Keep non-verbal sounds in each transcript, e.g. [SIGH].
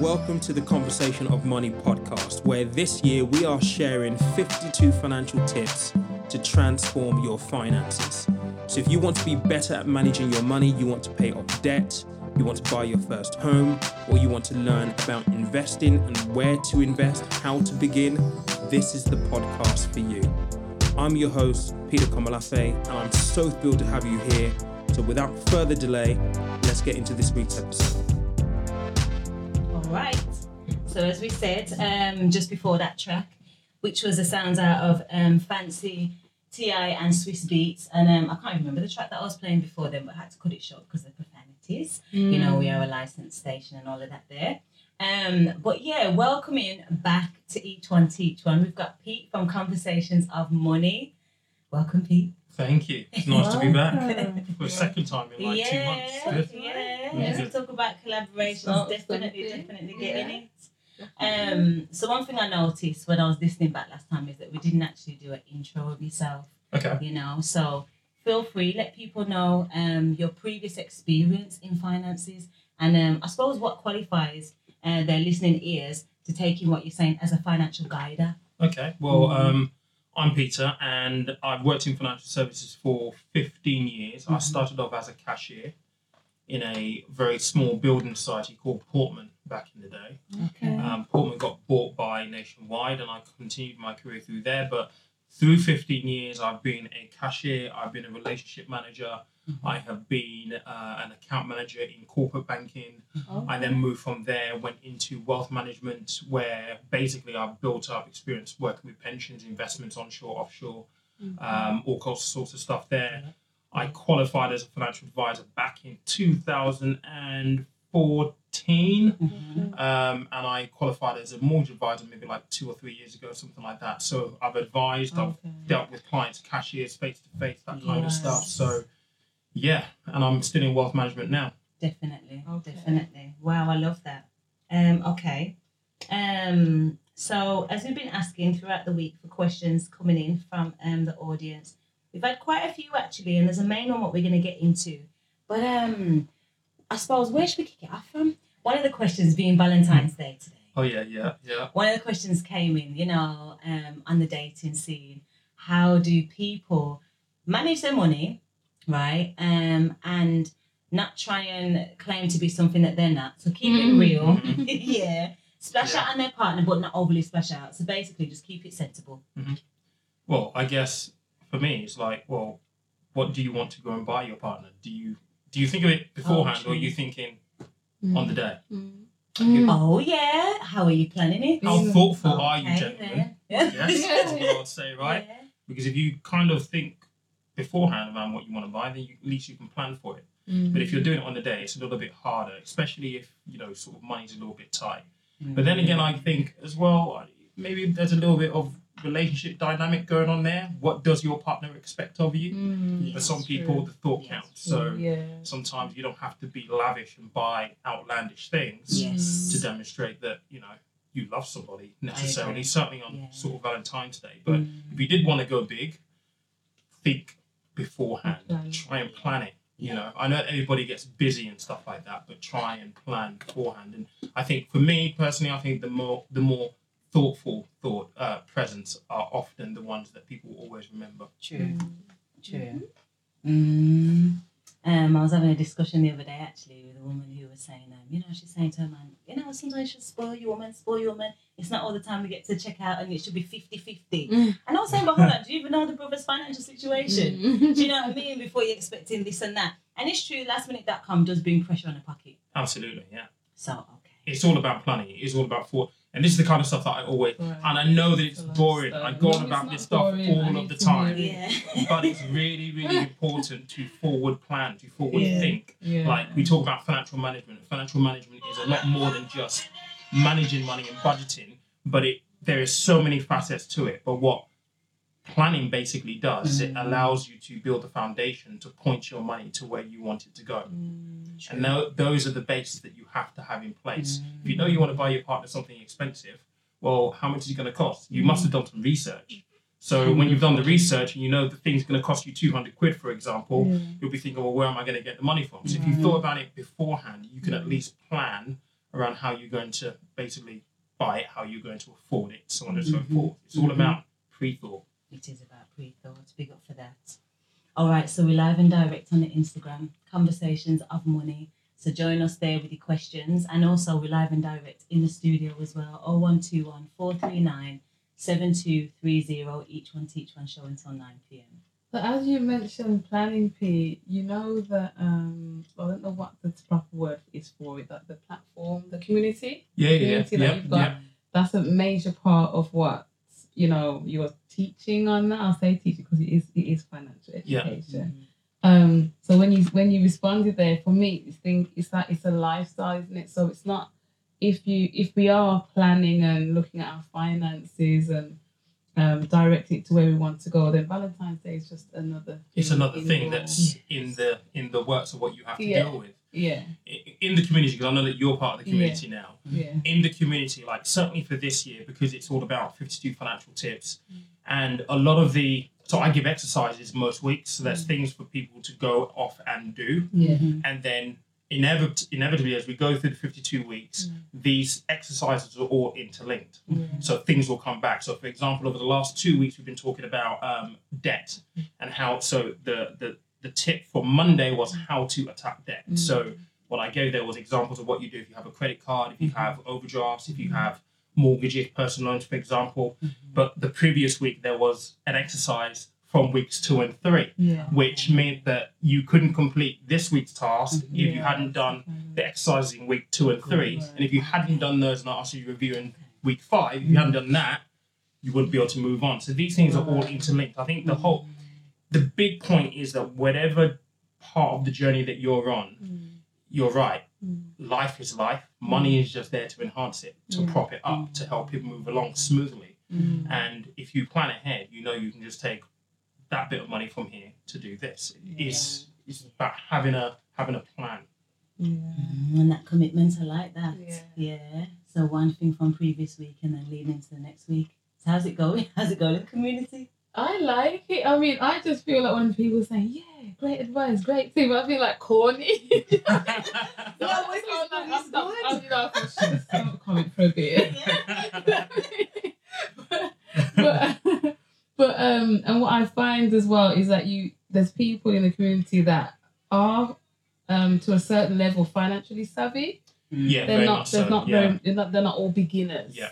Welcome to the Conversation of Money podcast, where this year we are sharing 52 financial tips to transform your finances. So, if you want to be better at managing your money, you want to pay off debt, you want to buy your first home, or you want to learn about investing and where to invest, how to begin, this is the podcast for you. I'm your host, Peter Komolafe, and I'm so thrilled to have you here. So, without further delay, let's get into this week's episode. Right. So as we said, um, just before that track, which was the sounds out of um, Fancy, T.I., and Swizz Beatz, and um, I can't remember the track that I was playing before then, but I had to cut it short because of profanities. You know, we are a licensed station and all of that there. Um, but yeah, welcoming back to each one, teach one. We've got Pete from Conversations of Money. Welcome, Pete. Thank you. It's nice to be back for the second time in like two months. yeah, Good. yeah. Yeah. Let's talk about collaborations. Starts definitely, something. definitely getting it. Um, so one thing I noticed when I was listening back last time is that we didn't actually do an intro of yourself. Okay. You know, so feel free, let people know um your previous experience in finances, and um I suppose what qualifies uh, their listening ears to take in what you're saying as a financial guider. Okay. Well, Mhm. um, I'm Peter, and I've worked in financial services for 15 years. I Mhm. started off as a cashier in a very small building society called Portman back in the day. Okay. Um, Portman got bought by Nationwide, and I continued my career through there. But through 15 years, I've been a cashier, I've been a relationship manager, I have been uh, an account manager in corporate banking. I then moved from there, went into wealth management, where basically I've built up experience working with pensions, investments, onshore, offshore, um, all sorts of stuff there. I qualified as a financial advisor back in 2014, Mhm. um, and I qualified as a mortgage advisor maybe like two or three years ago, something like that. So I've advised, I've dealt with clients, cashiers, face to face, that kind of stuff. So yeah, and I'm still in wealth management now. Definitely, Okay. definitely. Wow, I love that. Um, okay. Um, so as we've been asking throughout the week for questions coming in from um the audience, we've had quite a few actually, and there's a main one what we're gonna get into. But um, I suppose where should we kick it off from? One of the questions being Valentine's Day today. Oh yeah, yeah, yeah. One of the questions came in, you know, um, on the dating scene. How do people manage their money, right? Um, and not try and claim to be something that they're not. So keep it Mhm. real. Mhm. [LAUGHS] yeah. Splash Yeah. out on their partner, but not overly splash out. So basically, just keep it sensible. Well, I guess for me, it's like, well, what do you want to go and buy your partner? Do you do you think of it beforehand, or are you true. thinking on the day? Mm. Oh yeah. How are you planning it? How Yeah. thoughtful are you, Okay, gentlemen? then. Yes, that's what I would say, right? [LAUGHS] Yeah. Because if you kind of think beforehand around what you want to buy, then you, at least you can plan for it. Mm. But if you're doing it on the day, it's a little bit harder, especially if you know sort of money's a little bit tight. But then again, I think as well, maybe there's a little bit of relationship dynamic going on there. What does your partner expect of you? Mm. For some people, true. the thought Yes. counts. So yeah. sometimes you don't have to be lavish and buy outlandish things Yes. to demonstrate that you know you love somebody necessarily. Certainly on Yeah. sort of Valentine's Day, but Mm. if you did want to go big, think beforehand. Plan. Try and plan it. You Yeah. know, I know everybody gets busy and stuff like that, but try and plan beforehand. And I think for me personally, I think the more the more thoughtful thought uh, presents are often the ones that people always remember. True. True. Mm. Um, I was having a discussion the other day actually with a woman who was saying, um, you know, she's saying to her man, you know, sometimes you should spoil your woman, spoil your woman. It's not all the time we get to check out and it should be 50 50. Mm. And I was saying, but hold on, do you even know the brother's financial situation? Mm. Do you know what I mean? Before you're expecting this and that. And it's true, last lastminute.com does bring pressure on the pocket. Absolutely, yeah. So, okay. It's all about planning. It's all about thought. And this is the kind of stuff that I always, Right. and I know that it's It's boring. I lifestyle. go on about this stuff boring. All of the time. Yeah. but it's really, really [LAUGHS] important to forward plan, to forward Yeah. think. Yeah. Like we talk about financial management. Financial management is a lot more than just managing money and budgeting, but it there is so many facets to it. But what planning basically does is it Mm. allows you to build a foundation to point your money to where you want it to go. Mm. And tho- those are the bases that you have to have in place. Mm. If you know you want to buy your partner something expensive, well, how much is it going to cost? You must have done some research. So when you've done the research and you know the thing's going to cost you 200 quid, for example, Yeah. you'll be thinking, well, where am I going to get the money from? So if you thought about it beforehand, you can at least plan around how you're going to basically buy it, how you're going to afford it, so on and so Mhm. forth. It's all Mhm. about pre-thought. It is about pre-thought. Big up for that. All right, so we're live and direct on the Instagram, Conversations of Money. So join us there with your questions. And also we're live and direct in the studio as well. 0121 439 7230. Each one teach one show until 9 p.m. So as you mentioned planning, P, you know that um, I don't know what the proper word is for it, that the platform, the community, Yeah, community that you've got, that's a major part of what you know you're teaching on that. I'll say teaching because it is it is financial education Yeah. education. Um, so when you when you responded there, for me, it's think it's that it's a lifestyle, isn't it? So it's not if you if we are planning and looking at our finances and um, directing it to where we want to go, then Valentine's Day is just another. It's another thing your- that's in the in the works of what you have to Yeah. deal with yeah, in the community. Because I know that you're part of the community now. yeah, in the community, like certainly for this year, because it's all about 52 financial tips. Mm. And a lot of the, so I give exercises most weeks. So there's mm. things for people to go off and do. yeah. Mm-hmm. And then inevit- inevitably, as we go through the 52 weeks, mm. these exercises are all interlinked. So things will come back. So, for example, over the last two weeks, we've been talking about um, debt and how, so the, the, the tip for Monday was how to attack debt. So, what I gave there was examples of what you do if you have a credit card, if you have overdrafts, if you have mortgages, personal loans, for example. But the previous week, there was an exercise from weeks two and three, Yeah. which meant that you couldn't complete this week's task if you hadn't done the exercises in week two and three. Right. And if you hadn't done those and I asked you to review in week five, if you hadn't done that, you wouldn't be able to move on. So these things are all interlinked. I think the whole, the big point is that whatever part of the journey that you're on, you're right. Life is life. Money is just there to enhance it, to Yeah. prop it up, to help it move along smoothly. Mm. And if you plan ahead, you know you can just take that bit of money from here to do this. It's it's about having a having a plan. Yeah. Mm, And that commitment, I like that. Yeah. Yeah. So one thing from previous week and then leading into the next week. So how's it going? [LAUGHS] How's it going in the community? I like it. I mean, I just feel like when people say, "Yeah, great advice, great tip," I feel like corny. No, [LAUGHS] [LAUGHS] So it's- I feel like it's I'm not- good. I'm not- I should stop comment for a bit. but, [LAUGHS] but, but um, and what I find as well is that you there's people in the community that are um to a certain level financially savvy. yeah, They're very not. much They're so. not yeah. very. They're not. They're not all beginners. Yeah.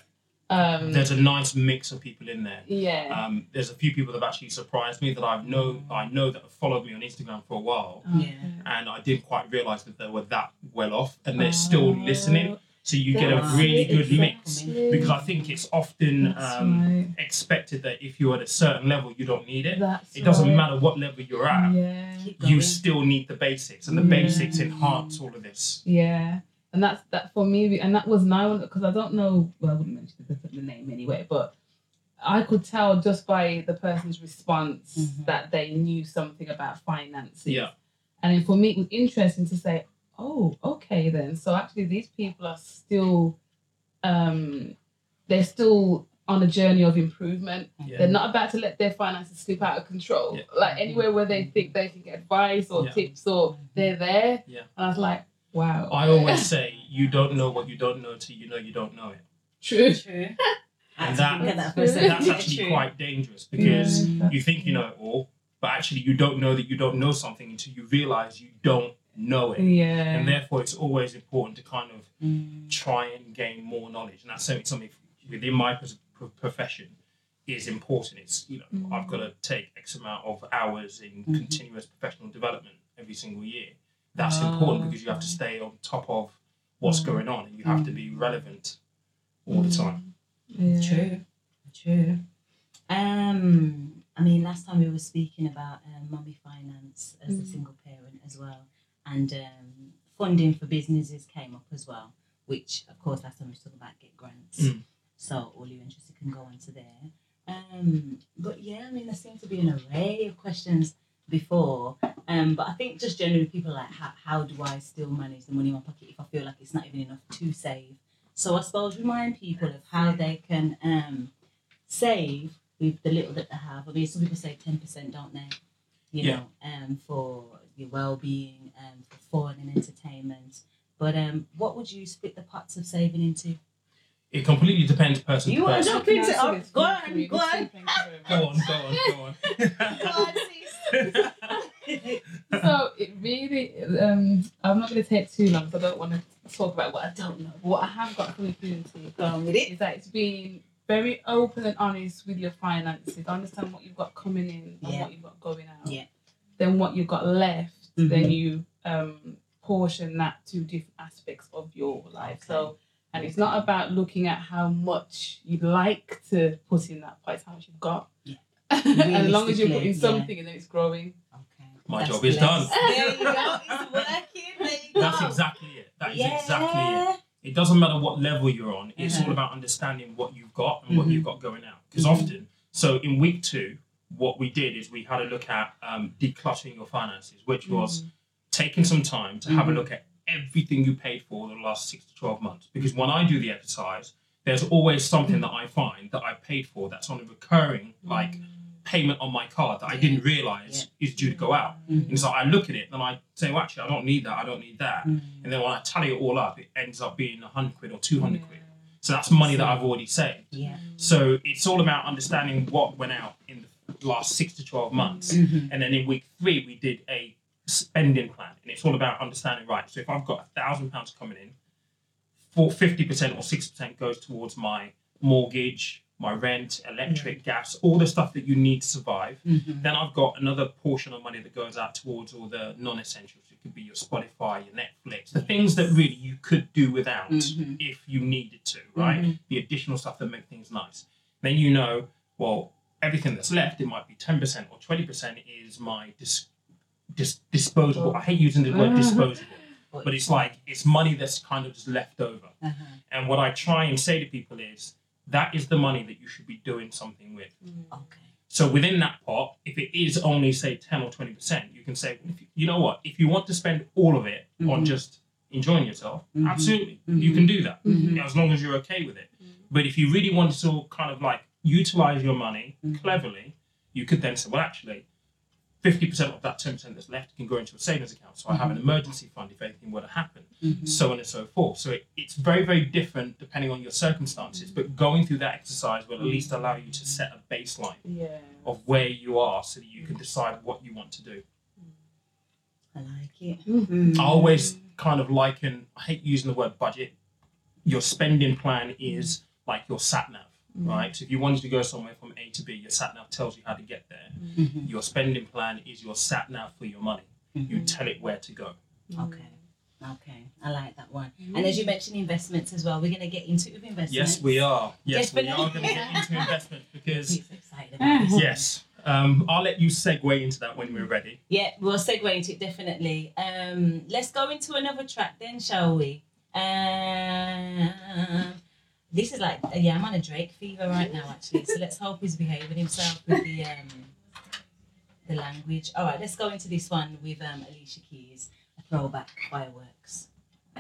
Um. There's a nice mix of people in there. yeah. Um, there's a few people that have actually surprised me that I've know I know that have followed me on Instagram for a while, Yeah. and I didn't quite realize that they were that well off, and they're still Oh, listening. So you get a really it, good mix because I think it's often um, right. expected that if you're at a certain level, you don't need it. That's It doesn't right. matter what level you're at. Yeah. You still need the basics, and the Yeah. basics enhance all of this. Yeah. And that's that for me, and that was now because I don't know. Well, I wouldn't mention the, the name anyway, but I could tell just by the person's response Mhm. that they knew something about finances. Yeah. And then for me, it was interesting to say, oh, okay, then. So actually, these people are still, um, they're still on a journey of improvement. Yeah. They're not about to let their finances slip out of control. Yeah. Like anywhere where they think they can get advice or Yeah. tips or they're there. Yeah. And I was like, wow. I always say you don't know what you don't know till you know you don't know it. True. True. And I had to that- think of that for a that's second. That's Yeah, actually true. quite dangerous because Yeah. you think you know it all, but actually you don't know that you don't know something until you realize you don't know it. Yeah. And therefore, it's always important to kind of Mm. try and gain more knowledge. And that's certainly something within my profession is important. It's, you know, Mm. I've got to take X amount of hours in Mhm. continuous professional development every single year. That's Ah, important because you have to stay on top of what's Mm. going on and you have to be relevant all the time. Yeah. True. True. Um, I mean, last time we were speaking about um, mummy finance as a Mm. single parent as well, and um, funding for businesses came up as well. Which, of course, last time we was talking about get grants. Mm. So all you interested can go onto there. Um, but yeah, I mean, there seemed to be an array of questions before. Um, but I think just generally people are like, how, how do I still manage the money in my pocket if I feel like it's not even enough to save? So I suppose remind people of how they can um, save with the little that they have. I mean, some people say ten percent, don't they? You Yeah. know, um, for your well-being, um, for fun and entertainment. But um, what would you split the pots of saving into? It completely depends person You to want to jump into it? Go on, go on. Thank you Go on, go on, go on. So it really um i'm not going to take too long because i don't want to talk about what i don't know but what i have got from into Go on with it. is that it's being very open and honest with your finances understand what you've got coming in and Yeah. what you've got going out Yeah. then what you've got left Mhm. then you um portion that to different aspects of your life so and it's not about looking at how much you'd like to put in that pot it's how much you've got Yeah. and [LAUGHS] as long as you're putting yeah. something and then it's growing Okay. My That's job is blessed. done. There you go. [LAUGHS] It's working. There you go. That's exactly it. That is yeah. exactly it. It doesn't matter what level you're on. It's Uh-huh. all about understanding what you've got and what Mhm. you've got going out. Because Mhm. often, so in week two, what we did is we had a look at um, decluttering your finances, which was taking some time to have a Mhm. look at everything you paid for the last six to 12 months. Because when I do the exercise, there's always something that I find that I paid for that's on a recurring, like, payment on my card that I didn't realize is due to go out. Mhm. And so I look at it and I say, well, actually, I don't need that. I don't need that. Mhm. And then when I tally it all up, it ends up being 100 quid or 200 quid. So that's money that I've already saved. Yeah. So it's all about understanding what went out in the last six to 12 months. Mhm. And then in week three, we did a spending plan. And it's all about understanding, right, so if I've got a thousand pounds coming in, for 50% or 6% goes towards my mortgage, my rent, electric, gas, all the stuff that you need to survive. Mhm. Then I've got another portion of money that goes out towards all the non-essentials. It could be your Spotify, your Netflix, the things that really you could do without Mhm. if you needed to, right? Mhm. The additional stuff that make things nice. Then you know, well, everything that's left, it might be ten percent or twenty percent is my dis- dis- disposable. I hate using the word disposable, but it's like it's money that's kind of just left over. Uh-huh. And what I try and say to people is that is the money that you should be doing something with. Okay. So within that pot, if it is only say ten or twenty percent, you can say, if you, you know what, if you want to spend all of it on Mhm. just enjoying yourself, Mhm. absolutely, Mhm. you can do that Mhm. as long as you're okay with it. But if you really want to kind of like utilize your money Mhm. cleverly, you could then say, well, actually, fifty percent of that ten percent that's left can go into a savings account, so I have an emergency fund if anything were to happen Mhm. so on and so forth. So it, it's very, very different depending on your circumstances. But going through that exercise will at least allow you to set a baseline yeah of where you are so that you can decide what you want to do. I like it. Mhm. I always kind of liken, I hate using the word budget. Your spending plan is like your sat nav, right? So if you wanted to go somewhere from A to B, your sat nav tells you how to get there. Mhm. Your spending plan is your sat nav for your money. You Mhm. tell it where to go. Okay. Okay. I like that one. And as you mentioned investments as well, we're going to get into investments. Yes, we are. Yes, we are going to get into investments [LAUGHS] because He's excited about this. Yes. Um, I'll let you segue into that when we're ready. Yeah, we'll segue into it definitely. Um, let's go into another track then, shall we? Um, this is like yeah, I'm on a Drake fever right now actually. So let's hope he's behaving himself with the um, the language. All right, let's go into this one with um, Alicia Keys, a throwback fireworks.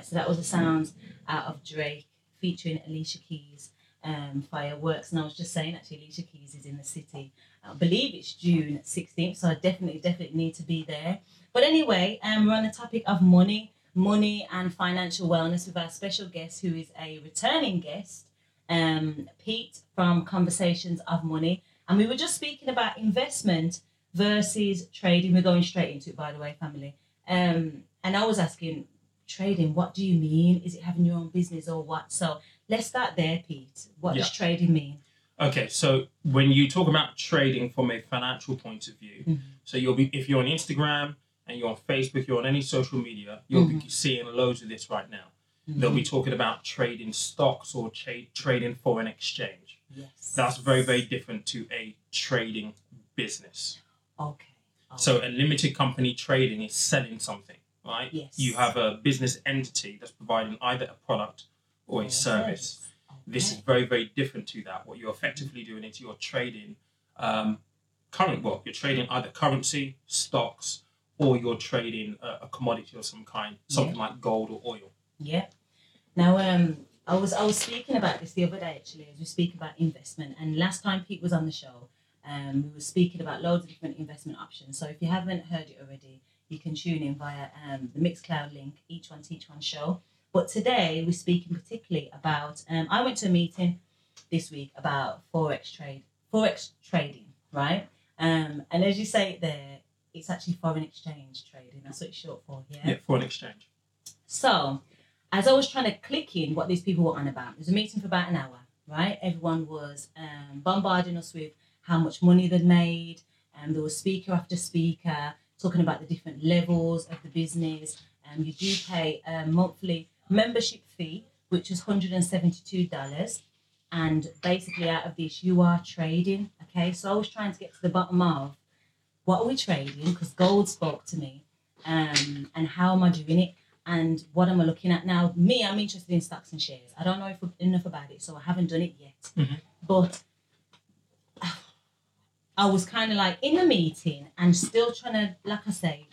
So that was the sounds out of Drake featuring Alicia Keys. Um, fireworks, and I was just saying actually, Alicia Keys is in the city I believe it's June 16th, so I definitely, definitely need to be there. But anyway, um, we're on the topic of money, money and financial wellness with our special guest, who is a returning guest, um, Pete from Conversations of Money. And we were just speaking about investment versus trading. We're going straight into it, by the way, family. Um, and I was asking, trading, what do you mean? Is it having your own business or what? So let's start there, Pete. What does trading mean? Okay, so when you talk about trading from a financial point of view, Mhm. so you'll be if you're on Instagram and you're on Facebook, you're on any social media, you'll be seeing loads of this right now. They'll be talking about trading stocks or cha- trading foreign exchange. Yes. That's very, very different to a trading business. Okay. So a limited company trading is selling something, right? Yes. You have a business entity that's providing either a product or a Yes. service. This is very, very different to that. What you're effectively doing is you're trading um, current, well, you're trading either currency, stocks, or you're trading a, a commodity of some kind, something like gold or oil. Yeah. Now, um, I was I was speaking about this the other day actually, as we speak about investment. And last time Pete was on the show, um, we were speaking about loads of different investment options. So if you haven't heard it already, you can tune in via um, the Mixcloud link, each one teach one show. But today we're speaking particularly about. Um, I went to a meeting this week about forex trade, forex trading, right? Um, and as you say there, it's actually foreign exchange trading. That's what it's short for. Yeah. Yeah, foreign exchange. So, as I was trying to click in what these people were on about, it was a meeting for about an hour, right? Everyone was um, bombarding us with how much money they'd made, and there was speaker after speaker talking about the different levels of the business. And you do pay a monthly membership fee, which is $172. And basically, out of this, you are trading. Okay, so I was trying to get to the bottom of what are we trading? Because gold spoke to me, um, and how am I doing it? And what am I looking at now? Me, I'm interested in stocks and shares. I don't know if enough about it, so I haven't done it yet. Mhm. But I was kind of like in the meeting and still trying to, like I say,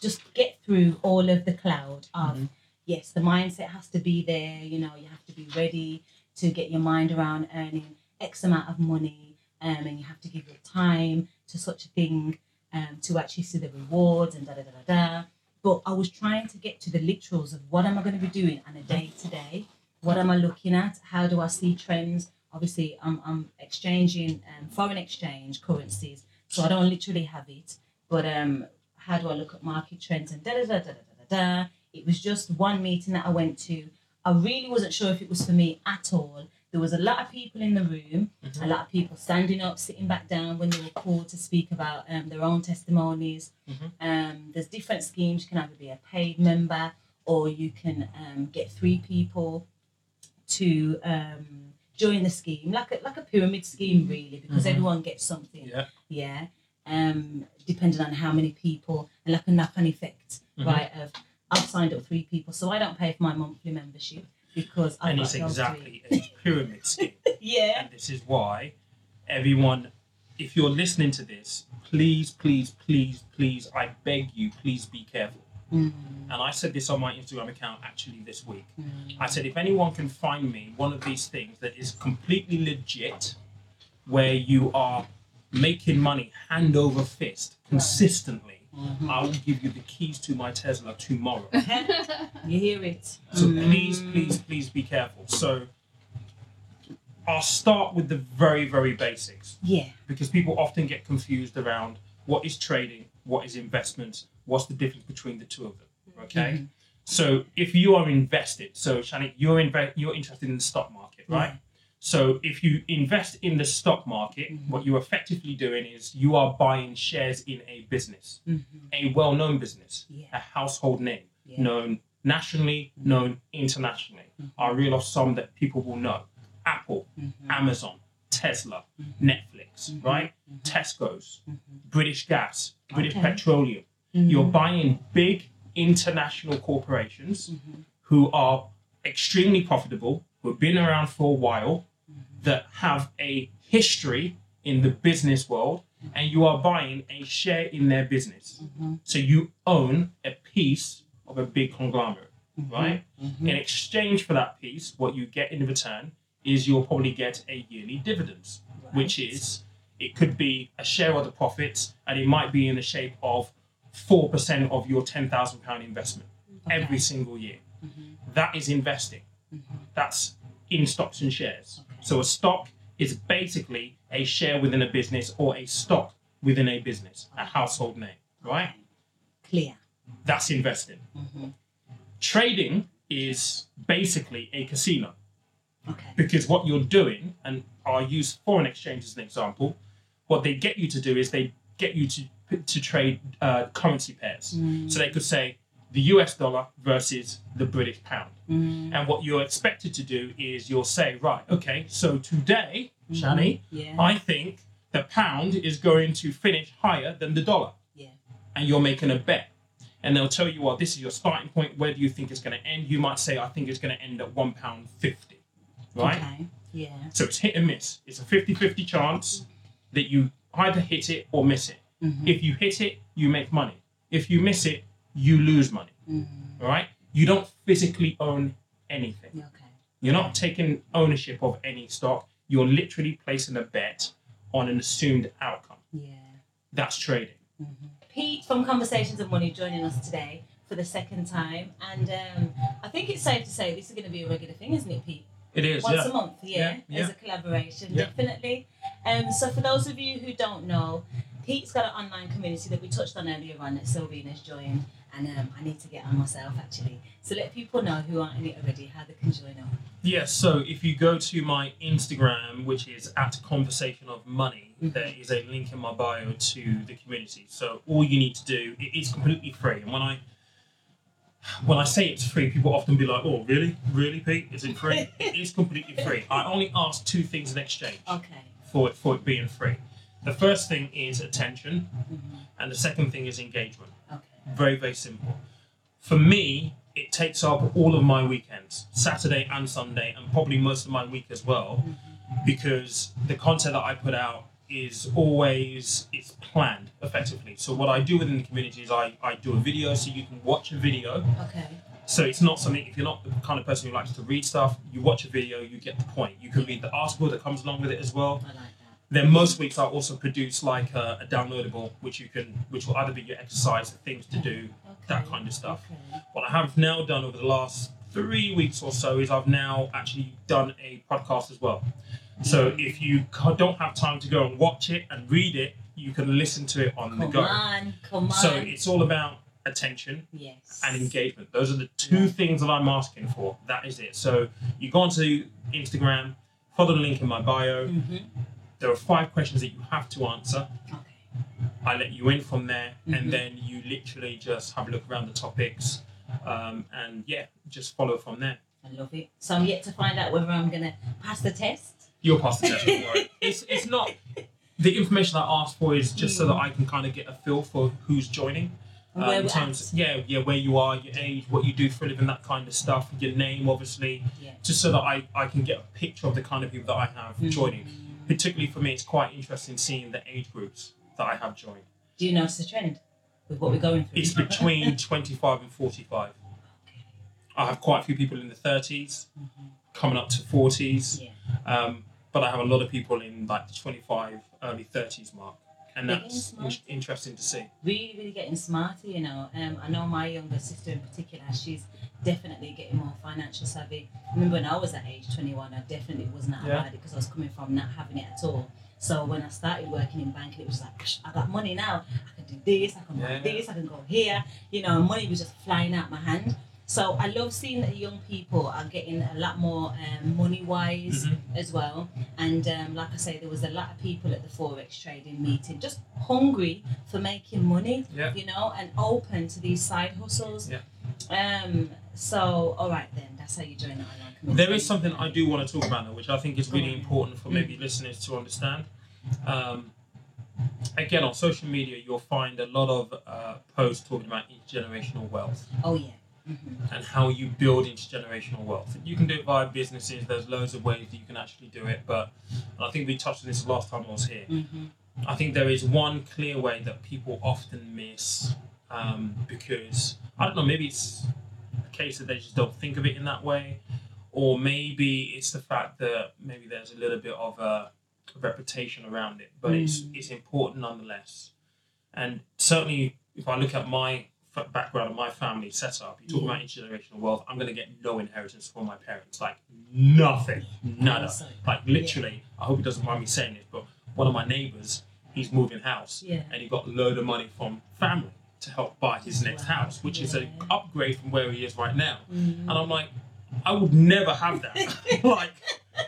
just get through all of the cloud of Mhm. yes, the mindset has to be there. You know, you have to be ready to get your mind around earning X amount of money, um, and you have to give your time to such a thing um, to actually see the rewards and da da da da da. But I was trying to get to the literals of what am I going to be doing on a day to day? What am I looking at? How do I see trends? Obviously, I'm, I'm exchanging um, foreign exchange currencies, so I don't literally have it. But um, how do I look at market trends and da da da da da da da? It was just one meeting that I went to. I really wasn't sure if it was for me at all. There was a lot of people in the room, a lot of people standing up, sitting back down when they were called to speak about um, their own testimonies. Mhm. Um, there's different schemes. You can either be a paid member or you can um, get three people to um, join the scheme, like a, like a pyramid scheme, really, because Mhm. everyone gets something. Yeah. Yeah. Um, depending on how many people, and like a knock-on effect, Mhm. right? Of I've signed up three people, so I don't pay for my monthly membership because I've and it's exactly a pyramid [LAUGHS] scheme. yeah. and this is why everyone, if you're listening to this, please, please, please, please, I beg you, please be careful. Mm, And I said this on my Instagram account actually this week. mm, I said, if anyone can find me one of these things that is completely legit, where you are making money hand over fist consistently, mhm. I will give you the keys to my Tesla tomorrow. [LAUGHS] You hear it? So Mm. please, please, please be careful. So I'll start with the very, very basics Yeah. because people often get confused around what is trading, what is investment, what's the difference between the two of them. Okay. Mhm. So if you are invested, so Shani, you're inve- you're interested in the stock market, right? So if you invest in the stock market, Mhm. what you're effectively doing is you are buying shares in a business, Mhm. a well-known business, Yeah. a household name, Yeah. known nationally, known internationally. Mhm. I'll reel off some that people will know: Apple, Mhm. Amazon, Tesla, Mhm. Netflix, right? Tesco's. British Gas, British Okay. Petroleum. You're buying big international corporations who are extremely profitable, have been around for a while, that have a history in the business world, and you are buying a share in their business. Mhm. So you own a piece of a big conglomerate, right? Mhm. In exchange for that piece, what you get in return is you'll probably get a yearly dividends, which is it could be a share of the profits, and it might be in the shape of four percent of your ten thousand pound investment Okay. every single year. Mhm. That is investing. Mhm. That's in stocks and shares. So a stock is basically a share within a business or a stock within a business, a household name, right? Clear. That's investing. Mhm. Trading is basically a casino Okay. because what you're doing, and I'll use foreign exchange as an example, what they get you to do is they get you to to trade uh, currency pairs. Mm. So they could say the US dollar versus the British pound. Mm. And what you're expected to do is you'll say, right, okay, so today, Shani, Yeah. I think the pound is going to finish higher than the dollar. Yeah. And you're making a bet. And they'll tell you, well, this is your starting point. Where do you think it's going to end? You might say, I think it's going to end at one pound fifty. Right? Okay. Yeah. So it's hit and miss. It's a 50 50 chance that you either hit it or miss it. Mhm. If you hit it, you make money. If you miss it, you lose money. Mhm. All right? You don't physically own anything. Okay. You're not taking ownership of any stock. You're literally placing a bet on an assumed outcome. Yeah. That's trading. Mhm. Pete from Conversations of Money joining us today for the second time, and um, I think it's safe to say this is going to be a regular thing, isn't it, Pete? It is, Once yeah. a month, yeah, Yeah, as yeah. a collaboration, Yeah. definitely. Um, so for those of you who don't know, Pete's got an online community that we touched on earlier on that Sylvina's joined, and um, I need to get on myself actually. So let people know who aren't in it already how they can join up. Yes, so if you go to my Instagram, which is at Conversation of Money, Mhm. there is a link in my bio to the community. So all you need to do, it is completely free. And when I when I say it's free, people often be like, "Oh, really, really, Pete? Is it free?" [LAUGHS] it is completely free. I only ask two things in exchange Okay. for it for it being free. The first thing is attention, Mhm. and the second thing is engagement. Very, very simple. For me, it takes up all of my weekends, Saturday and Sunday, and probably most of my week as well, because the content that I put out is always it's planned effectively. So what I do within the community is I, I do a video so you can watch a video. Okay. So it's not something if you're not the kind of person who likes to read stuff, you watch a video, you get the point. You can read the article that comes along with it as well. I like. Then most weeks I also produce like a, a downloadable, which you can, which will either be your exercise, things to do, that kind of stuff. Okay. What I have now done over the last three weeks or so is I've now actually done a podcast as well. So if you don't have time to go and watch it and read it, you can listen to it on the Come go. on, come on. So it's all about attention yes. and engagement. Those are the two Yeah. things that I'm asking for. That is it. So you go onto Instagram, follow the link in my bio. hmm There are five questions that you have to answer. Okay. I let you in from there, Mhm. and then you literally just have a look around the topics, um, and yeah, just follow from there. I love it. So I'm yet to find out whether I'm gonna pass the test. You'll pass the test. don't worry. [LAUGHS] It's it's not the information I asked for is just so that I can kind of get a feel for who's joining. Um, where in terms, yeah, yeah, where you are, your age, what you do for a living, that kind of stuff, your name, obviously, Yeah. just so that I, I can get a picture of the kind of people that I have joining. Particularly for me, it's quite interesting seeing the age groups that I have joined. Do you notice a trend with what we're going through? It's between [LAUGHS] 25 and 45. I have quite a few people in the 30s, coming up to 40s, Yeah. um, but I have a lot of people in like the 25, early 30s mark, and They're that's in- interesting to see. really, really getting smarter, you know. Um, I know my younger sister in particular, she's definitely getting more financial savvy. I remember when I was at age 21, I definitely wasn't that Yeah. about it because I was coming from not having it at all. So when I started working in banking, it was like, "Psh, I got money now. I can do this, I can Yeah. this, I can go here. You know, money was just flying out my hand. So I love seeing that young people are getting a lot more um, money wise Mhm. as well. And um, like I say, there was a lot of people at the forex trading meeting just hungry for making money Yeah. you know, and open to these side hustles. Yeah. Um. So, all right then, that's how you join the online community. There is something I do want to talk about, though, which I think is really important for maybe listeners to understand. Um, again, on social media, you'll find a lot of uh, posts talking about intergenerational wealth. Oh yeah. Hmm and how you build intergenerational wealth. You can do it via businesses. There's loads of ways that you can actually do it, but I think we touched on this last time I was here. hmm I think there is one clear way that people often miss um, because I don't know. Maybe it's a case that they just don't think of it in that way, or maybe it's the fact that maybe there's a little bit of a reputation around it, but it's Mm. it's important nonetheless. And certainly, if I look at my background and my family setup, you talk Yeah. about intergenerational wealth. I'm going to get no inheritance from my parents, like nothing, nada. Like literally, I hope he doesn't mind me saying this, but one of my neighbours, he's moving house, Yeah. and he got a load of money from family to help buy his next Wow. house, which is an upgrade from where he is right now. Mhm. And I'm like, I would never have that. [LAUGHS] like,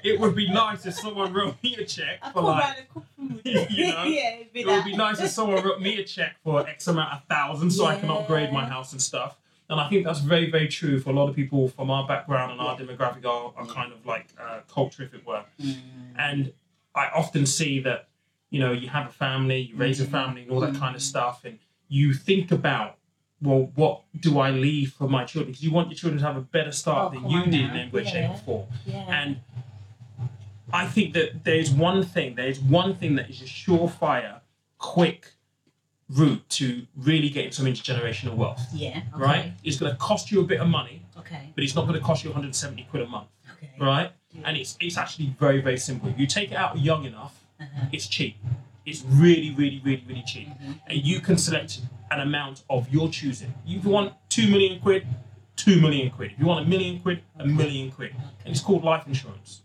it would be nice if someone wrote me a check for like. round and cook food. [LAUGHS] You know, [LAUGHS] yeah, it'd be would be nice if someone wrote me a check for X amount of thousands so I can upgrade my house and stuff. And I think that's very, very true for a lot of people from our background and our demographic, our, our kind of like uh, culture, if it were. Mm. And I often see that, you know, you have a family, you raise a Mhm. family, and all that kind of stuff, and you think about, well, what do I leave for my children? Because you want your children to have a better start Oh, than you did in which shape Yeah. or form. And I think that there's one thing, there's one thing that is a surefire, quick route to really getting some intergenerational wealth, yeah. Okay. right? It's going to cost you a bit of money, Okay. but it's not going to cost you 170 quid a month, Okay. right? Yeah. And it's it's actually very very simple. If you take it out young enough, Uh-huh. it's cheap. It's really, really, really, really cheap. Mm-hmm. And you can select an amount of your choosing. If you want two million quid, two million quid. If you want a million quid, a million quid. And it's called life insurance.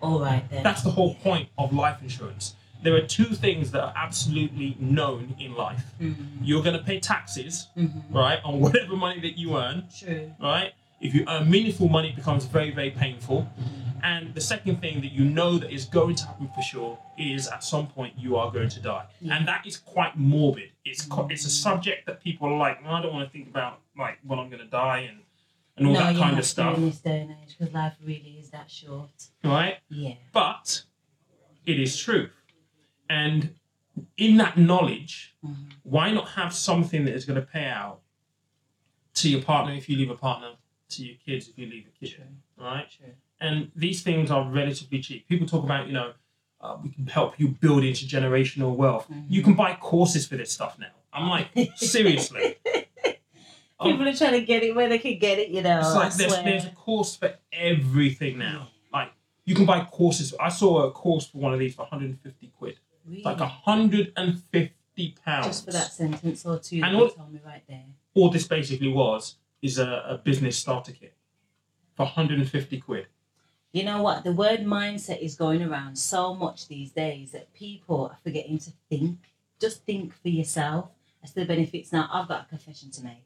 All right then. That's the whole point of life insurance. There are two things that are absolutely known in life. Mm-hmm. You're going to pay taxes, right, on [LAUGHS] whatever money that you earn, True. right? If you earn meaningful money, it becomes very, very painful. And the second thing that you know that is going to happen for sure is at some point you are going to die, and that is quite morbid. It's co- it's a subject that people are like, "No, I don't want to think about like when I'm going to die and and all no, that kind of stuff, in this day and age because life really is that short. right? Yeah. But it is true, and in that knowledge, Mm-hmm. why not have something that is going to pay out to your partner if you leave a partner, to your kids if you leave a kid, True. right? True. and these things are relatively cheap. People talk about, you know, uh, we can help you build intergenerational wealth. You can buy courses for this stuff now. I'm like, [LAUGHS] seriously. Um, [LAUGHS] People are trying to get it where they can get it, you know. it's like there's, there's a course for everything now. Like you can buy courses. I saw a course for one of these for 150 quid. Really? Like 150 pounds. Just for that sentence or two And that all- you told me right there. All this basically was is a, a business starter kit for 150 quid. You know what? The word mindset is going around so much these days that people are forgetting to think. Just think for yourself as to the benefits. Now, I've got a confession to make.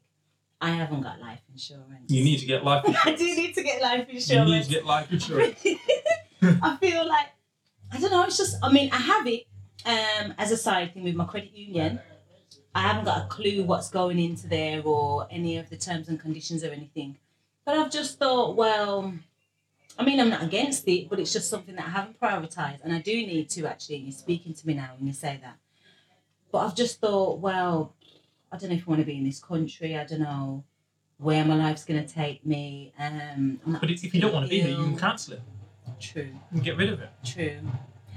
I haven't got life insurance. You need to get life [LAUGHS] I do need to get life insurance. you need to get life insurance. [LAUGHS] I feel like I don't know. It's just I mean I have it um, as a side thing with my credit union. I haven't got a clue what's going into there or any of the terms and conditions or anything. But I've just thought, well, I mean, I'm not against it, but it's just something that I haven't prioritised, and I do need to actually. And you're speaking to me now when you say that. But I've just thought, well, I don't know if I want to be in this country. I don't know where my life's going to take me. Um, But if, if you don't want to be here, you can cancel it. True. You can get rid of it. True.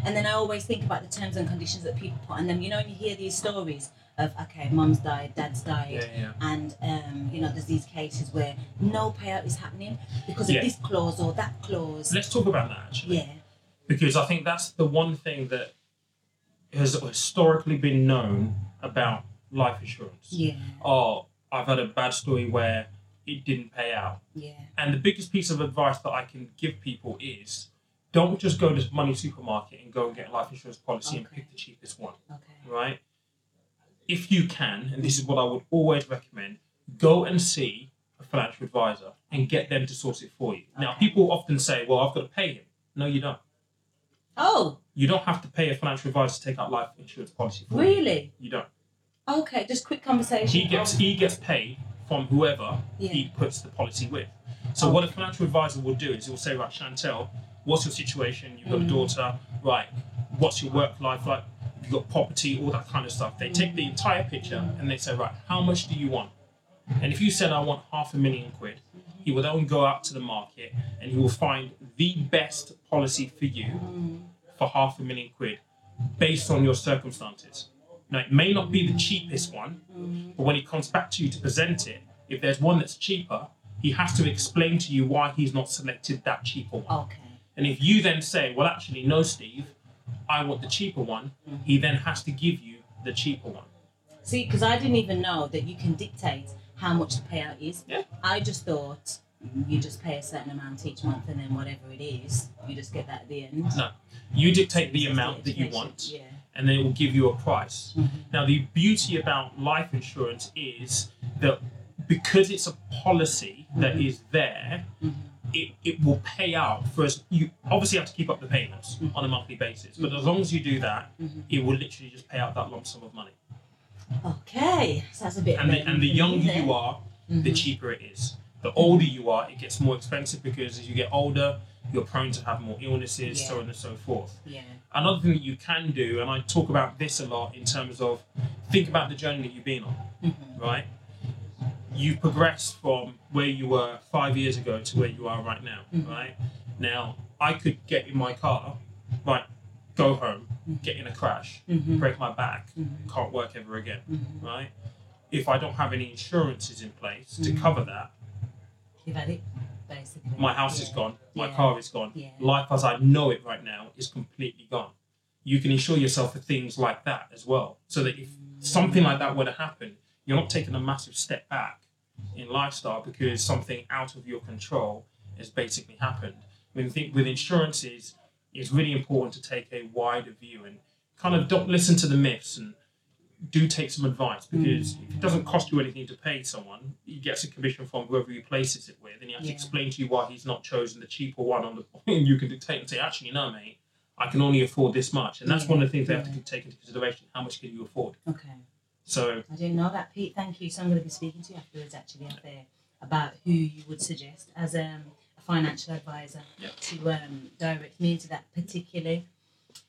And then I always think about the terms and conditions that people put on them. You know, when you hear these stories of, okay, mum's died, dad's died, Yeah, yeah. and, um, you know, there's these cases where no payout is happening because of Yeah. this clause or that clause. Let's talk about that actually. Yeah. because I think that's the one thing that has historically been known about life insurance. Yeah. Oh, I've had a bad story where it didn't pay out. Yeah. And the biggest piece of advice that I can give people is don't just go to MoneySupermarket and go and get a life insurance policy and pick the cheapest one, Okay. right? If you can, and this is what I would always recommend, go and see a financial advisor and get them to source it for you. Now, people often say, well, I've got to pay him. No, you don't. Oh, You don't have to pay a financial advisor to take out life insurance policy for you. really? You don't. Okay, just quick conversation. He gets Oh, he gets paid from whoever Yeah. he puts the policy with. So what a financial advisor will do is he'll say, right, Chantel, what's your situation? You've got Mm. a daughter, right? What's your work life like? You've got property, all that kind of stuff. They take the entire picture and they say, right, how much do you want? And if you said I want half a million quid, he will then go out to the market and he will find the best policy for you for half a million quid based on your circumstances. Now, it may not be the cheapest one, but when he comes back to you to present it, if there's one that's cheaper, he has to explain to you why he's not selected that cheaper one. Okay. And if you then say, well, actually, no, Steve, I want the cheaper one, he then has to give you the cheaper one. See, because I didn't even know that you can dictate how much the payout is. Yeah. I just thought you just pay a certain amount each month and then whatever it is, you just get that at the end. No, you dictate the amount that you want. Yeah. and then it will give you a price. Mhm. Now, the beauty about life insurance is that because it's a policy that is there, Mhm. It, it will pay out for us. You obviously have to keep up the payments on a monthly basis, but as long as you do that, Mhm. it will literally just pay out that lump sum of money. Okay. So that's a bit. And the, and the younger you are. are, the cheaper it is. The older you are, it gets more expensive because as you get older, you're prone to have more illnesses, so on and so forth. Yeah. Another thing that you can do, and I talk about this a lot in terms of think about the journey that you've been on, Mhm. right? You've progressed from where you were five years ago to where you are right now, Mhm. right? Now, I could get in my car, right, go home, get in a crash, Mhm. break my back, Mhm. can't work ever again, Mhm. right? If I don't have any insurances in place to Mhm. cover that, You've had it, basically. my house is gone, my Yeah. car is gone, Yeah. life as I know it right now is completely gone. you can insure yourself for things like that as well. So that if something like that were to happen, you're not taking a massive step back in lifestyle because something out of your control has basically happened. I mean, I think with insurances, it's really important to take a wider view and kind of don't listen to the myths and do take some advice hmm. because if it doesn't cost you anything to pay someone, he gets a commission from whoever he places it with, and he has to explain to you why he's not chosen the cheaper one on the [LAUGHS] and you can dictate and say, actually, no, mate, I can only afford this much, and that's one of the things they have to take into consideration. How much can you afford? Okay. So I didn't know that, Pete. Thank you. So I'm going to be speaking to you afterwards, actually, up there, about who you would suggest as um, a financial advisor Yeah. to um, direct me into that particularly.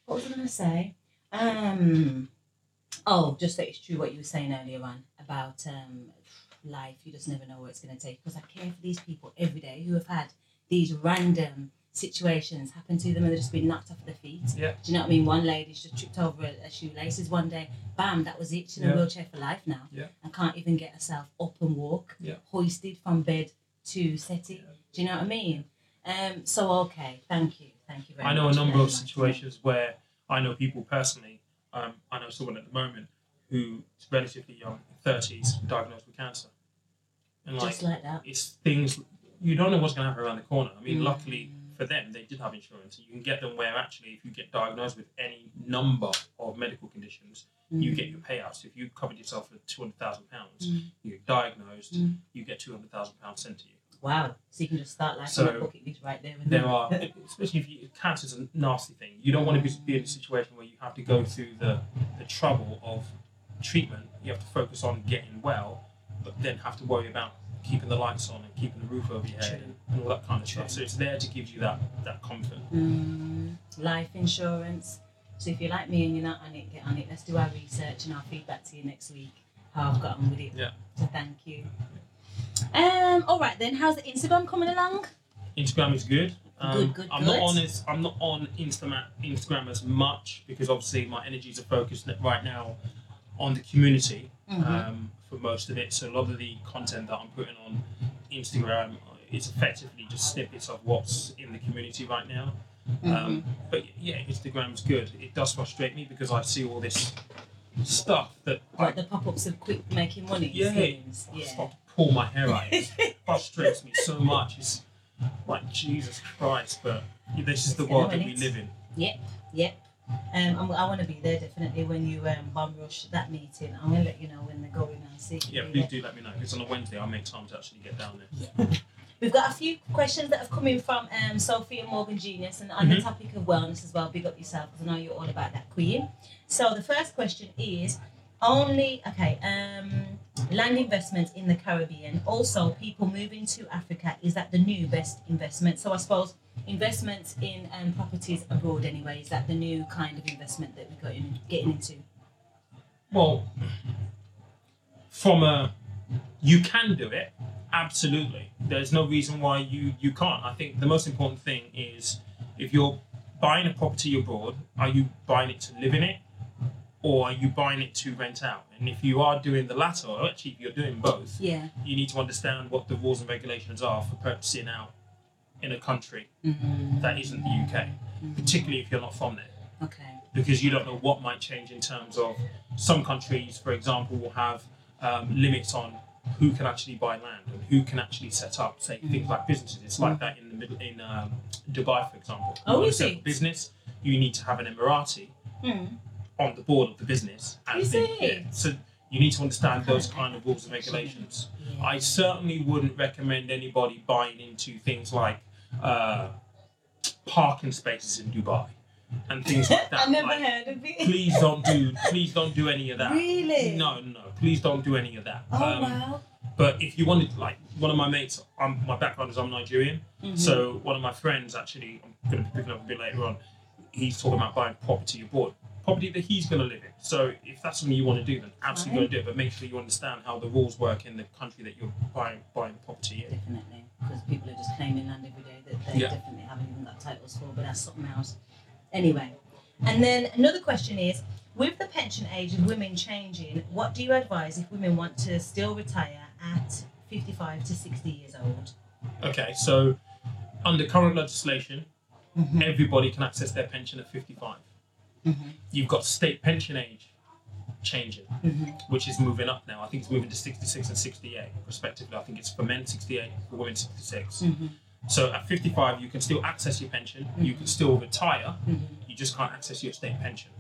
What was I going to say? Um, oh, just that it's true what you were saying earlier on about um, life. You just never know where it's going to take. Because I care for these people every day who have had these random situations happen to them and they've just been knocked off their feet. Yeah. Do you know what I mean? One lady's just tripped over her her shoelaces one day. Bam, that was it. She's in Yeah. a wheelchair for life now. Yeah. And can't even get herself up and walk. Yeah. Hoisted from bed to settee. Do you know what I mean? Um. So okay, thank you, thank you very I much. know a number of situations where I know people personally. Um, I know someone at the moment who is relatively young, thirties, diagnosed with cancer, and like Just like that. it's things you don't know what's going to happen around the corner. I mean, Mm. luckily for them, they did have insurance. You can get them where actually, if you get diagnosed with any number of medical conditions, you Mm. get your payouts. If you covered yourself for two hundred thousand pounds, Mm. you're diagnosed, Mm. you get two hundred thousand pounds sent to you. Wow. So you can just start life So, on a bucket list right there. and There then. are, [LAUGHS] especially if you, cancer's a nasty thing. You don't want to be, be in a situation where you have to go through the, the trouble of treatment. You have to focus on getting well, but then have to worry about keeping the lights on and keeping the roof over your head and, and all that kind of stuff. So it's there to give you that, that comfort. Mm, life insurance. So if you're like me and you're not on it, get on it. Let's do our research and I'll feedback to you next week how I've gotten with it. Yeah. So thank you. Um. All right then. How's the Instagram coming along? Instagram is good. Um, Good, good, I'm good. not on as I'm not on Instagram Instagram as much because obviously my energies are focused right now on the community Mhm. um, for most of it. So a lot of the content that I'm putting on Instagram is effectively just snippets of what's in the community right now. Mm-hmm. Um, but yeah, Instagram's good. It does frustrate me because I see all this stuff that I Like the pop-ups of quick making money Yeah. I Yeah. to pull my hair out. It [LAUGHS] frustrates me so much. It's like Jesus Christ, but this is the world that we live in. Yep, yep. Um, I'm, I want to be there definitely when you um, bomb rush that meeting. I'm gonna let you know when they're going and see. Yeah, please there. do let me know because on a Wednesday I'll make time to actually get down there. [LAUGHS] We've got a few questions that have come in from um, and Morgan Genius, and on the Mhm. topic of wellness as well. Big up yourself because I know you're all about that, Queen. So the first question is only okay. Um, land investment in the Caribbean. Also, people moving to Africa is that the new best investment? So I suppose investments in um, properties abroad anyway is that the new kind of investment that we're getting into? Well, from a you can do it absolutely. There's no reason why you you can't. I think the most important thing is if you're buying a property abroad, are you buying it to live in it, or are you buying it to rent out? And if you are doing the latter, or actually if you're doing both, Yeah. you need to understand what the rules and regulations are for purchasing out in a country Mm-hmm. that isn't the UK, particularly if you're not from there Okay. because you don't know what might change in terms of some countries, for example, will have um, limits on who can actually buy land and who can actually set up, say, things like businesses. It's like that in the middle in um, Dubai, for example. Oh, You set a business, you need to have an Emirati Mm. On the board of the business. Is the- it? yeah, so you need to understand those kind of rules and regulations. Yeah. I certainly wouldn't recommend anybody buying into things like uh, parking spaces in Dubai and things like [LAUGHS] that. I never Like, heard of it. please don't do [LAUGHS] please don't do any of that. Really? No, no, please don't do any of that. Oh Um, wow. But if you wanted, like, one of my mates, um, my background is I'm Nigerian, Mhm. so one of my friends actually, I'm going to be picking up a bit later on. He's talking about buying property abroad, property that he's going to live in. So if that's something you want to do, then absolutely go do it. But make sure you understand how the rules work in the country that you're buying buying property in. Definitely, because people are just claiming land every day that they Yeah. definitely haven't even got titles for, but that's something else. Anyway, and then another question is with the pension age of women changing, what do you advise if women want to still retire at 55 to 60 years old? Okay, so under current legislation, Mhm. everybody can access their pension at 55. Mhm. You've got state pension age changing, Mhm. which is moving up now. I think it's moving to 66 and 68, respectively. I think it's for men 68, for women 66. Mhm. So at 55, you can still access your pension, you can still retire, Mhm. you just can't access your state pension.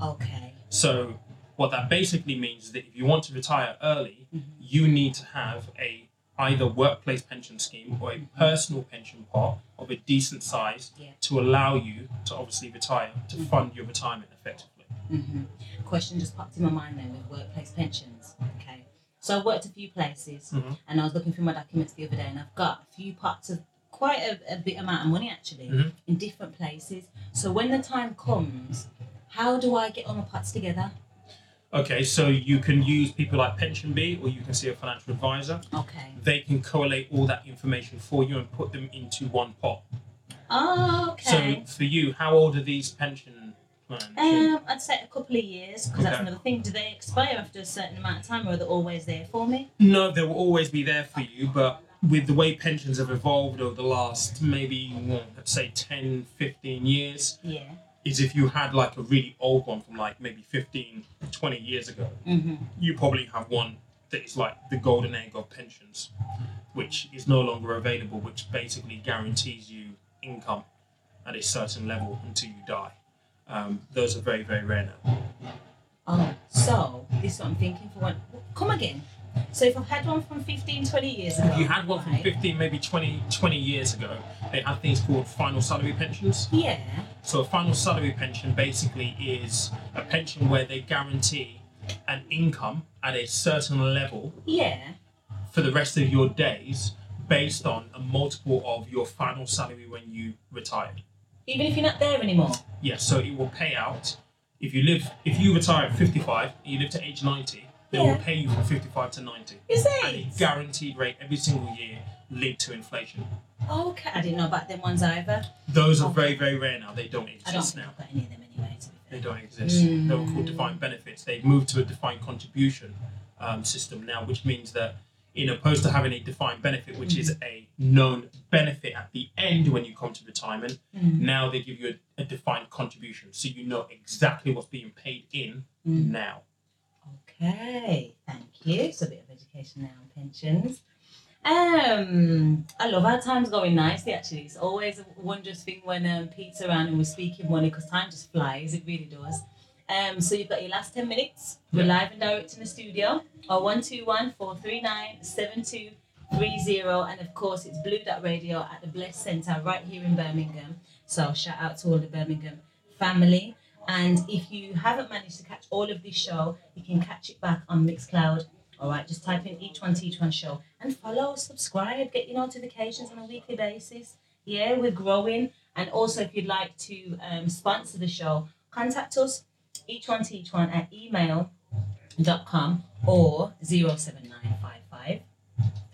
Okay. So what that basically means is that if you want to retire early, Mhm. you need to have a either workplace pension scheme or a personal pension pot of a decent size Yeah. to allow you to obviously retire to fund your retirement effectively. hmm Question just popped in my mind then with workplace pensions. Okay. So I worked a few places Mhm. and I was looking through my documents the other day and I've got a few pots of quite a, a bit amount of money actually Mhm. in different places. So when the time comes, how do I get all my pots together? Okay, so you can use people like PensionBee or you can see a financial advisor. Okay. They can collate all that information for you and put them into one pot. Oh, okay. So for you, how old are these pension plans? um, I'd say a couple of years because that's another thing. Do they expire after a certain amount of time or are they always there for me? No, they will always be there for you, but with the way pensions have evolved over the last maybe, let's say 10, 15 years, Yeah. Is if you had like a really old one from like maybe 15, 20 years ago, Mm-hmm. you probably have one that is like the golden egg of pensions, which is no longer available, which basically guarantees you income at a certain level until you die. Um, those are very, very rare now. Oh, so this is what I'm thinking for one. Come again. So if I've had one from 15, 20 years ago. If you had one from 15, maybe 20, 20 years ago, they had things called final salary pensions. Yeah. So a final salary pension basically is a pension where they guarantee an income at a certain level Yeah. for the rest of your days based on a multiple of your final salary when you retired. Even if you're not there anymore. Yes, so it will pay out if you live if you retire at 55 and you live to age 90, they Yeah. will pay you from 55 to 90 Is it? at a guaranteed rate every single year linked to inflation. Okay. I didn't know about them ones either. Those are Okay. very very rare now. They don't exist I don't now. I've got any of them anyway, They don't exist. They were Mm. called defined benefits. They've moved to a defined contribution um, system now, which means that in opposed to having a defined benefit, which is a known benefit at the end when you come to retirement, Mm. now they give you a, a defined contribution, so you know exactly what's being paid in Mm. now. Okay. Thank you. So a bit of education now on pensions. Um, I love our time's going nicely. Actually, it's always a wondrous thing when um, Pete's around and we're speaking money because time just flies. It really does. Um, so you've got your last ten minutes. We're live and direct in the studio. Or one two one four three nine seven two three zero, and of course it's Blue Dot Radio at the Bless Centre right here in Birmingham. So shout out to all the Birmingham family. And if you haven't managed to catch all of this show, you can catch it back on Mixcloud. All right, just type in each one teach one show and follow, subscribe, get your notifications on a weekly basis. Yeah, we're growing. And also, if you'd like to um, sponsor the show, contact us each one teach one at email.com or 07955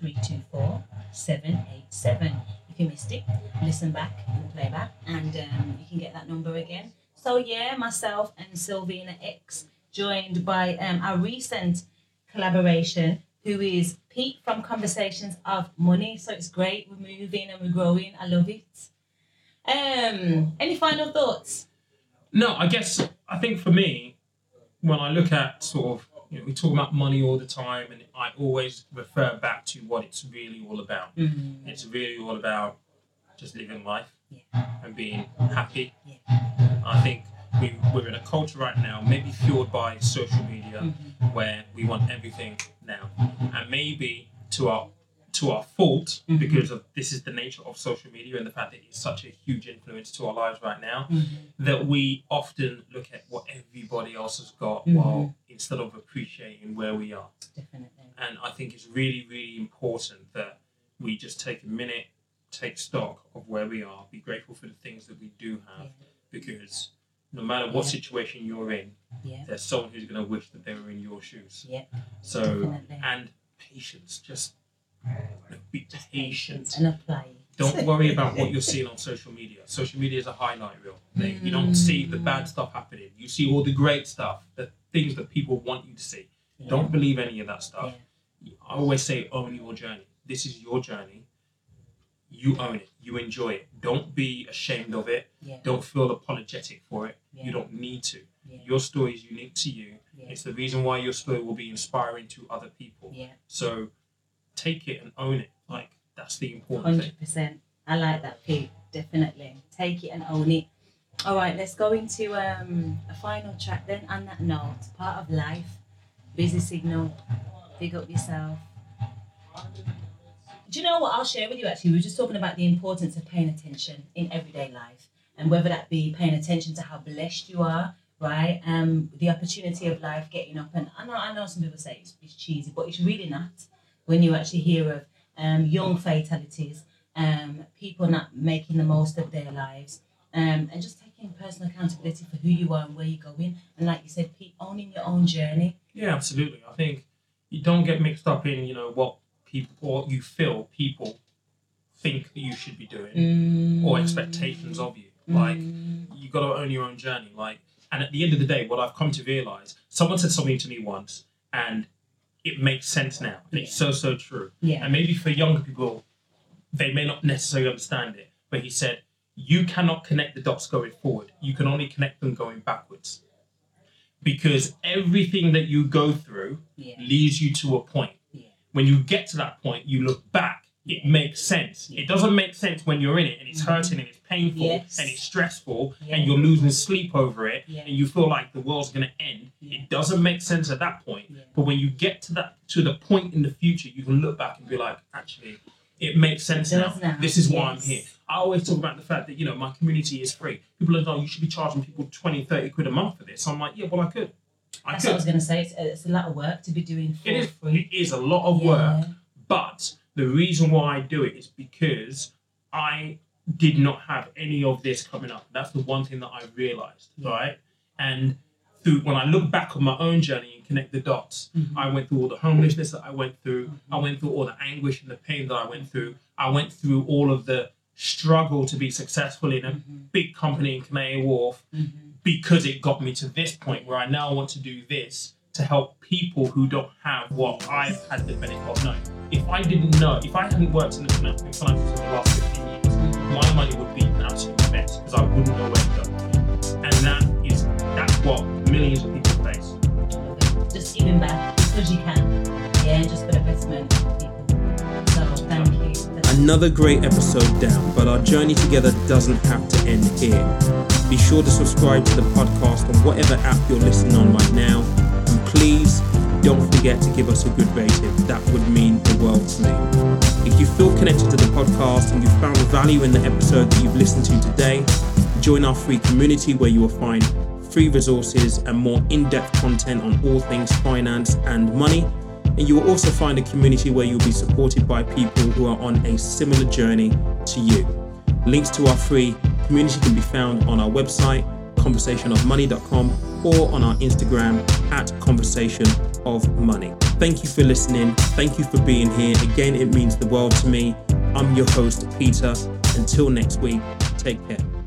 324 787. If you missed it, listen back and play back, and um, you can get that number again. So, yeah, myself and Sylvina X, joined by um, our recent collaboration, who is Pete from Conversations of Money. So, it's great. We're moving and we're growing. I love it. Um, any final thoughts? No, I guess I think for me, when I look at sort of you know, we talk about money all the time, and I always refer back to what it's really all about. Mm, It's really all about just living life Yeah. and being happy. Yeah. I think we, we're in a culture right now, maybe fueled by social media, Mhm. where we want everything now, and maybe to our to our fault Mhm. because of this is the nature of social media and the fact that it's such a huge influence to our lives right now Mhm. that we often look at what everybody else has got Mhm. while instead of appreciating where we are. Definitely. And I think it's really, really important that we just take a minute, take stock of where we are, be grateful for the things that we do have, Yeah. because no matter what Yeah. situation you're in, Yeah. there's someone who's going to wish that they were in your shoes. Yeah. So, Definitely. and patience, just be patient. and apply. Don't worry about what you're [LAUGHS] seeing on social media. Social media is a highlight reel. They- You don't mm. see the bad stuff happening. You see all the great stuff, the things that people want you to see. Don't believe any of that stuff. I always say, own your journey. This is your journey. You own it. You enjoy it. Don't be ashamed of it. Yeah. Don't feel apologetic for it. Yeah. You don't need to. Yeah. Your story is unique to you. It's the reason why your story will be inspiring to other people. So take it and own it. Like that's the important thing. Hundred percent. I like that, Pete. Definitely take it and own it. All right, let's go into um, a final track then. On that note, part of life, busy signal, big up yourself. Do you know what I'll share with you? Actually, we were just talking about the importance of paying attention in everyday life, and whether that be paying attention to how blessed you are, right? Um, the opportunity of life, getting up, and I know, I know some people say it's, it's cheesy, but it's really not. When you actually hear of um, young fatalities, um, people not making the most of their lives, um, and just taking personal accountability for who you are and where you're going. And like you said, Pete, owning your own journey. Yeah, absolutely. I think you don't get mixed up in you know what people or you feel people think that you should be doing Mm. or expectations of you. Like you got to own your own journey. Like, and at the end of the day, what I've come to realize, someone said something to me once, and it makes sense now, and it's so so true. Yeah. And maybe for younger people, they may not necessarily understand it, but he said, you cannot connect the dots going forward. You can only connect them going backwards. Because everything that you go through Yeah. leads you to a point. When you get to that point, you look back, it makes sense. It doesn't make sense when you're in it and it's Mhm. hurting and it's painful Yes. and it's stressful Yeah. and you're losing sleep over it Yeah. and you feel like the world's going to end. Yeah. It doesn't make sense at that point. But when you get to that to the point in the future, you can look back and be like, actually, it makes sense It now. now, This is why I'm here. I always talk about the fact that, you know, my community is free. People are like, oh, you should be charging people 20, 30 quid a month for this. I'm like, yeah, well, I could. I That's what I was going to say. It's, it's a lot of work to be doing for It is, free. it is a lot of work, but the reason why I do it is because I did not have any of this coming up. That's the one thing that I realized, Yeah. right? And through when I look back on my own journey and connect the dots, Mhm. I went through all the homelessness that I went through. I Mhm. went through all the anguish and the pain that I went through. I went through all of the struggle to be successful in a Mhm. big company in Canary Wharf Mhm. because it got me to this point where I now want to do this to help people who don't have what I've had the benefit of knowing. If I didn't know, if I hadn't worked in the financial in finance for the last 15 years, my money would be an absolute mess because I wouldn't know where to go. And that is that's what millions of people face. Just giving back because you can. Yeah, just put investment. So thank you. Another great episode down, but our journey together doesn't have to end here. Be sure to subscribe to the podcast on whatever app you're listening on right now. And please don't forget to give us a good rating. That would mean the world to me. If you feel connected to the podcast and you found value in the episode that you've listened to today, join our free community where you will find free resources and more in depth content on all things finance and money. And you will also find a community where you'll be supported by people who are on a similar journey to you. Links to our free community can be found on our website, conversationofmoney.com, or on our Instagram at conversationofmoney. Thank you for listening. Thank you for being here. Again, it means the world to me. I'm your host, Peter. Until next week, take care.